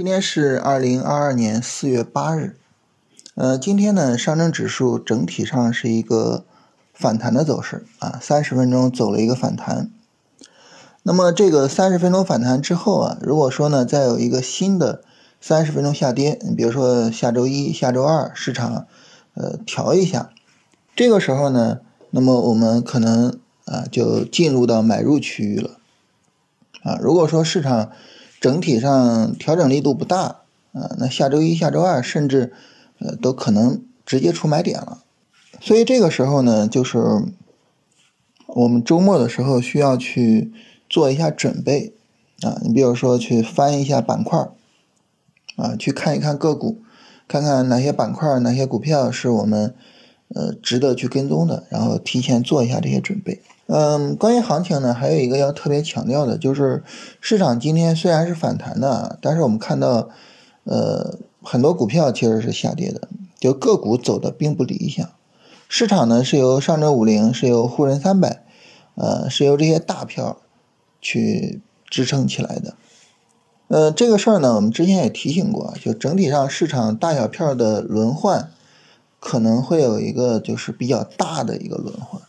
今天是二零二二年四月八日，呃，今天呢，上证指数整体上是一个反弹的走势啊，三十分钟走了一个反弹。那么这个三十分钟反弹之后啊，如果说呢，再有一个新的三十分钟下跌，你比如说下周一下周二市场呃调一下，这个时候呢，那么我们可能啊就进入到买入区域了啊。如果说市场，整体上调整力度不大啊，那下周一下周二甚至呃都可能直接出买点了，所以这个时候呢，就是我们周末的时候需要去做一下准备啊，你比如说去翻一下板块啊，去看一看个股，看看哪些板块哪些股票是我们呃值得去跟踪的，然后提前做一下这些准备。嗯，关于行情呢，还有一个要特别强调的，就是市场今天虽然是反弹的，但是我们看到，呃，很多股票其实是下跌的，就个股走的并不理想。市场呢是由上证五零，是由沪深三百，呃，是由这些大票去支撑起来的。呃，这个事儿呢，我们之前也提醒过，就整体上市场大小票的轮换，可能会有一个就是比较大的一个轮换。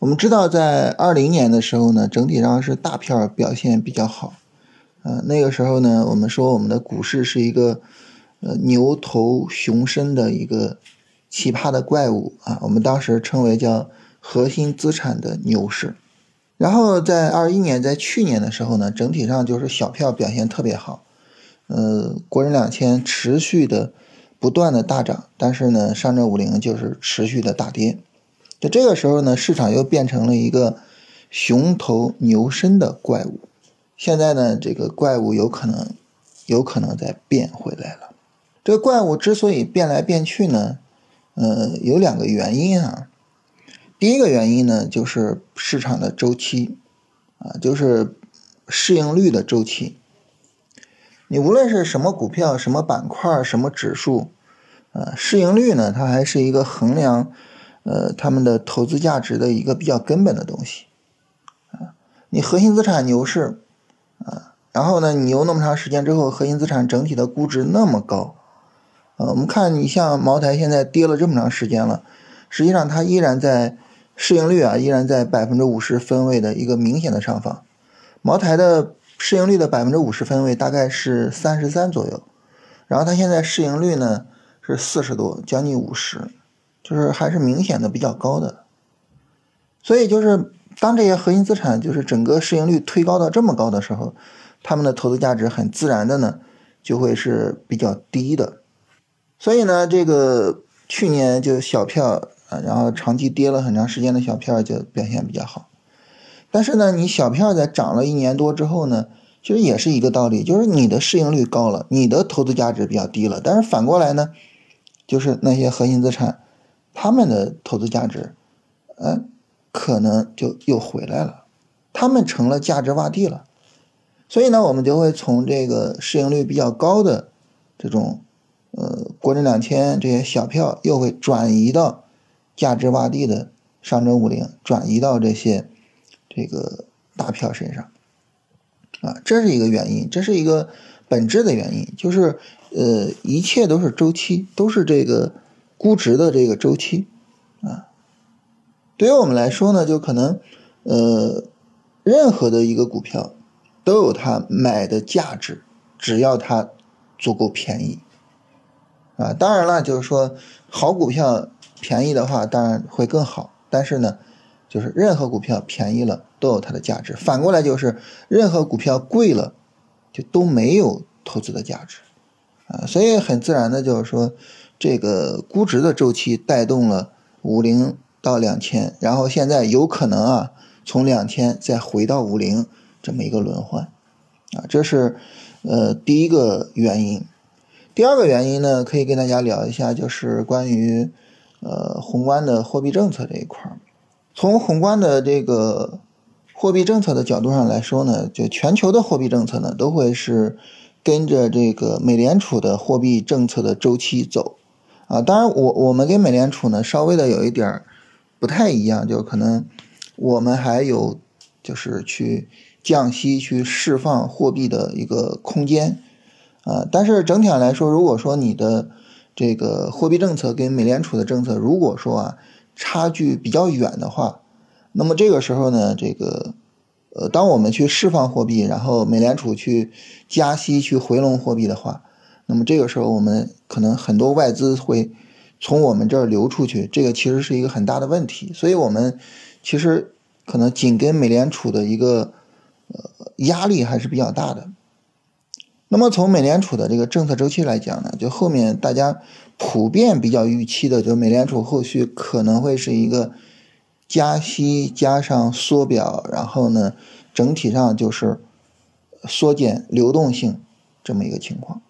我们知道，在二零年的时候呢，整体上是大票表现比较好，呃，那个时候呢，我们说我们的股市是一个呃牛头熊身的一个奇葩的怪物啊，我们当时称为叫核心资产的牛市。然后在二一年，在去年的时候呢，整体上就是小票表现特别好，呃，国人两千持续的不断的大涨，但是呢，上证五零就是持续的大跌。就这个时候呢，市场又变成了一个熊头牛身的怪物。现在呢，这个怪物有可能，有可能再变回来了。这个怪物之所以变来变去呢，呃，有两个原因啊。第一个原因呢，就是市场的周期啊，就是市盈率的周期。你无论是什么股票、什么板块、什么指数，呃，市盈率呢，它还是一个衡量。呃，他们的投资价值的一个比较根本的东西，啊，你核心资产牛市，啊，然后呢，你牛那么长时间之后，核心资产整体的估值那么高，呃，我们看你像茅台现在跌了这么长时间了，实际上它依然在市盈率啊，依然在百分之五十分位的一个明显的上方，茅台的市盈率的百分之五十分位大概是三十三左右，然后它现在市盈率呢是四十多，将近五十。就是还是明显的比较高的，所以就是当这些核心资产就是整个市盈率推高到这么高的时候，他们的投资价值很自然的呢就会是比较低的。所以呢，这个去年就小票啊，然后长期跌了很长时间的小票就表现比较好。但是呢，你小票在涨了一年多之后呢，其实也是一个道理，就是你的市盈率高了，你的投资价值比较低了。但是反过来呢，就是那些核心资产。他们的投资价值，嗯，可能就又回来了，他们成了价值洼地了，所以呢，我们就会从这个市盈率比较高的这种，呃，国证两千这些小票，又会转移到价值洼地的上证五零，转移到这些这个大票身上，啊，这是一个原因，这是一个本质的原因，就是呃，一切都是周期，都是这个。估值的这个周期，啊，对于我们来说呢，就可能，呃，任何的一个股票都有它买的价值，只要它足够便宜，啊，当然了，就是说好股票便宜的话，当然会更好，但是呢，就是任何股票便宜了都有它的价值，反过来就是任何股票贵了，就都没有投资的价值，啊，所以很自然的就是说。这个估值的周期带动了五零到两千，然后现在有可能啊从两千再回到五零这么一个轮换，啊，这是呃第一个原因。第二个原因呢，可以跟大家聊一下，就是关于呃宏观的货币政策这一块儿。从宏观的这个货币政策的角度上来说呢，就全球的货币政策呢都会是跟着这个美联储的货币政策的周期走。啊，当然，我我们跟美联储呢稍微的有一点不太一样，就可能我们还有就是去降息、去释放货币的一个空间，啊，但是整体上来说，如果说你的这个货币政策跟美联储的政策，如果说啊差距比较远的话，那么这个时候呢，这个呃，当我们去释放货币，然后美联储去加息去回笼货币的话，那么这个时候我们可能很多外资会从我们这儿流出去，这个其实是一个很大的问题。所以我们其实可能紧跟美联储的一个呃压力还是比较大的。那么从美联储的这个政策周期来讲呢，就后面大家普遍比较预期的，就美联储后续可能会是一个加息加上缩表，然后呢，整体上就是缩减流动性这么一个情况。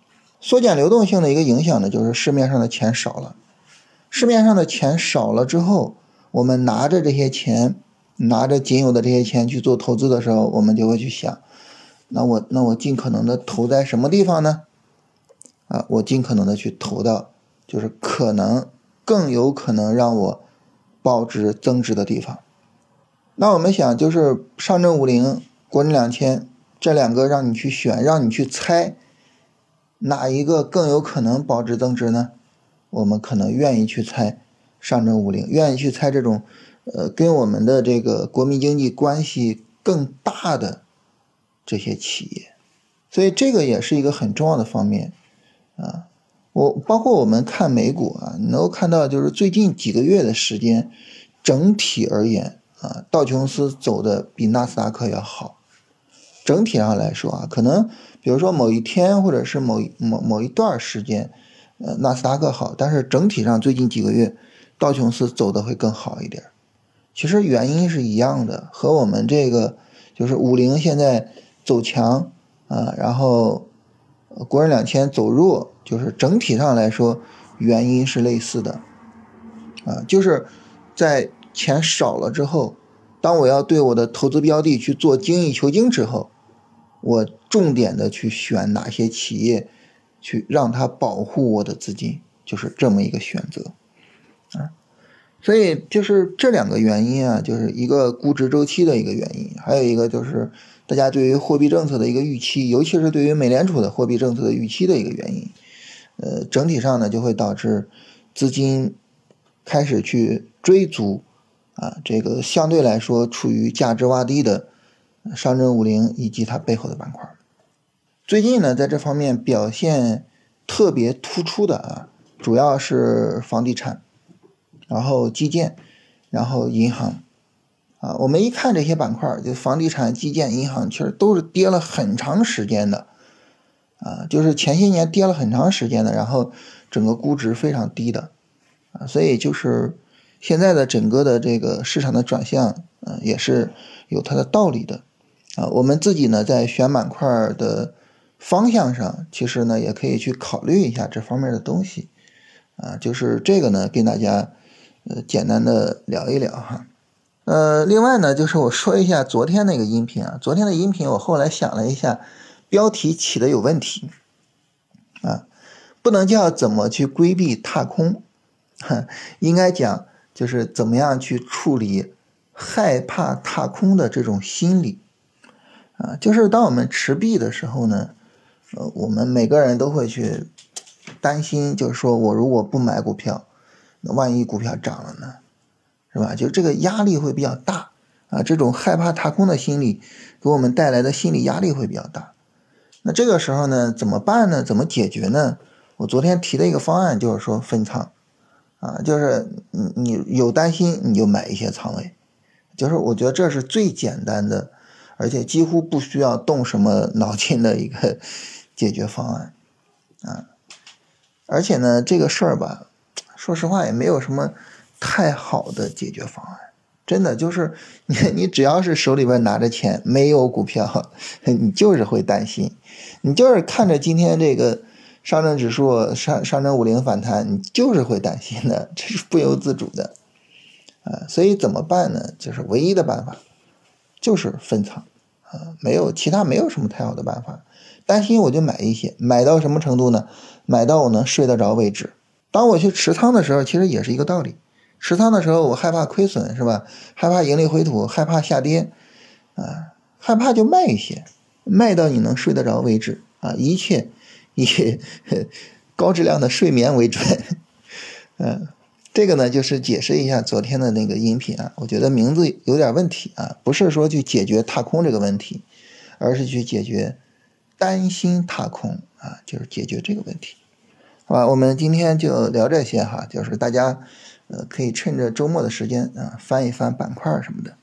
缩减流动性的一个影响呢，就是市面上的钱少了。市面上的钱少了之后，我们拿着这些钱，拿着仅有的这些钱去做投资的时候，我们就会去想。那我那我尽可能的投在什么地方呢？啊，我尽可能的去投到就是可能更有可能让我保值增值的地方。那我们想就是上证五零、国证两千这两个让你去选，让你去猜哪一个更有可能保值增值呢？我们可能愿意去猜上证五零，愿意去猜这种呃跟我们的这个国民经济关系更大的。这些企业，所以这个也是一个很重要的方面啊。我包括我们看美股啊，你能够看到，就是最近几个月的时间，整体而言啊，道琼斯走的比纳斯达克要好。整体上来说啊，可能比如说某一天或者是某某某一段时间，呃，纳斯达克好，但是整体上最近几个月，道琼斯走的会更好一点。其实原因是一样的，和我们这个就是五零现在。走强啊，然后国人两千走弱，就是整体上来说原因是类似的啊，就是在钱少了之后，当我要对我的投资标的去做精益求精之后，我重点的去选哪些企业，去让它保护我的资金，就是这么一个选择啊。所以就是这两个原因啊，就是一个估值周期的一个原因，还有一个就是大家对于货币政策的一个预期，尤其是对于美联储的货币政策的预期的一个原因。呃，整体上呢就会导致资金开始去追逐啊，这个相对来说处于价值洼地的上证五零以及它背后的板块。最近呢，在这方面表现特别突出的啊，主要是房地产。然后基建，然后银行，啊，我们一看这些板块，就房地产、基建、银行，其实都是跌了很长时间的，啊，就是前些年跌了很长时间的，然后整个估值非常低的，啊，所以就是现在的整个的这个市场的转向，嗯，也是有它的道理的，啊，我们自己呢在选板块的方向上，其实呢也可以去考虑一下这方面的东西，啊，就是这个呢跟大家。呃，简单的聊一聊哈，呃，另外呢，就是我说一下昨天那个音频啊，昨天的音频我后来想了一下，标题起的有问题。啊，不能叫怎么去规避踏空，应该讲就是怎么样去处理害怕踏空的这种心理啊，就是当我们持币的时候呢，呃，我们每个人都会去担心，就是说我如果不买股票。那万一股票涨了呢，是吧？就这个压力会比较大啊，这种害怕踏空的心理给我们带来的心理压力会比较大。那这个时候呢，怎么办呢？怎么解决呢？我昨天提的一个方案就是说分仓啊，就是你你有担心你就买一些仓位，就是我觉得这是最简单的，而且几乎不需要动什么脑筋的一个解决方案啊。而且呢，这个事儿吧。说实话，也没有什么太好的解决方案。真的就是你，你只要是手里边拿着钱，没有股票，你就是会担心。你就是看着今天这个上证指数上上证五零反弹，你就是会担心的，这是不由自主的啊。所以怎么办呢？就是唯一的办法就是分仓啊，没有其他，没有什么太好的办法。担心我就买一些，买到什么程度呢？买到我能睡得着为止。当我去持仓的时候，其实也是一个道理。持仓的时候，我害怕亏损，是吧？害怕盈利回吐，害怕下跌，啊，害怕就卖一些，卖到你能睡得着为止，啊，一切以 高质量的睡眠为准。这个呢就是解释一下昨天的那个音频啊，我觉得名字有点问题啊，不是说去解决踏空这个问题，而是去解决担心踏空啊，就是解决这个问题。好吧，我们今天就聊这些哈，就是大家呃可以趁着周末的时间啊翻一翻板块什么的。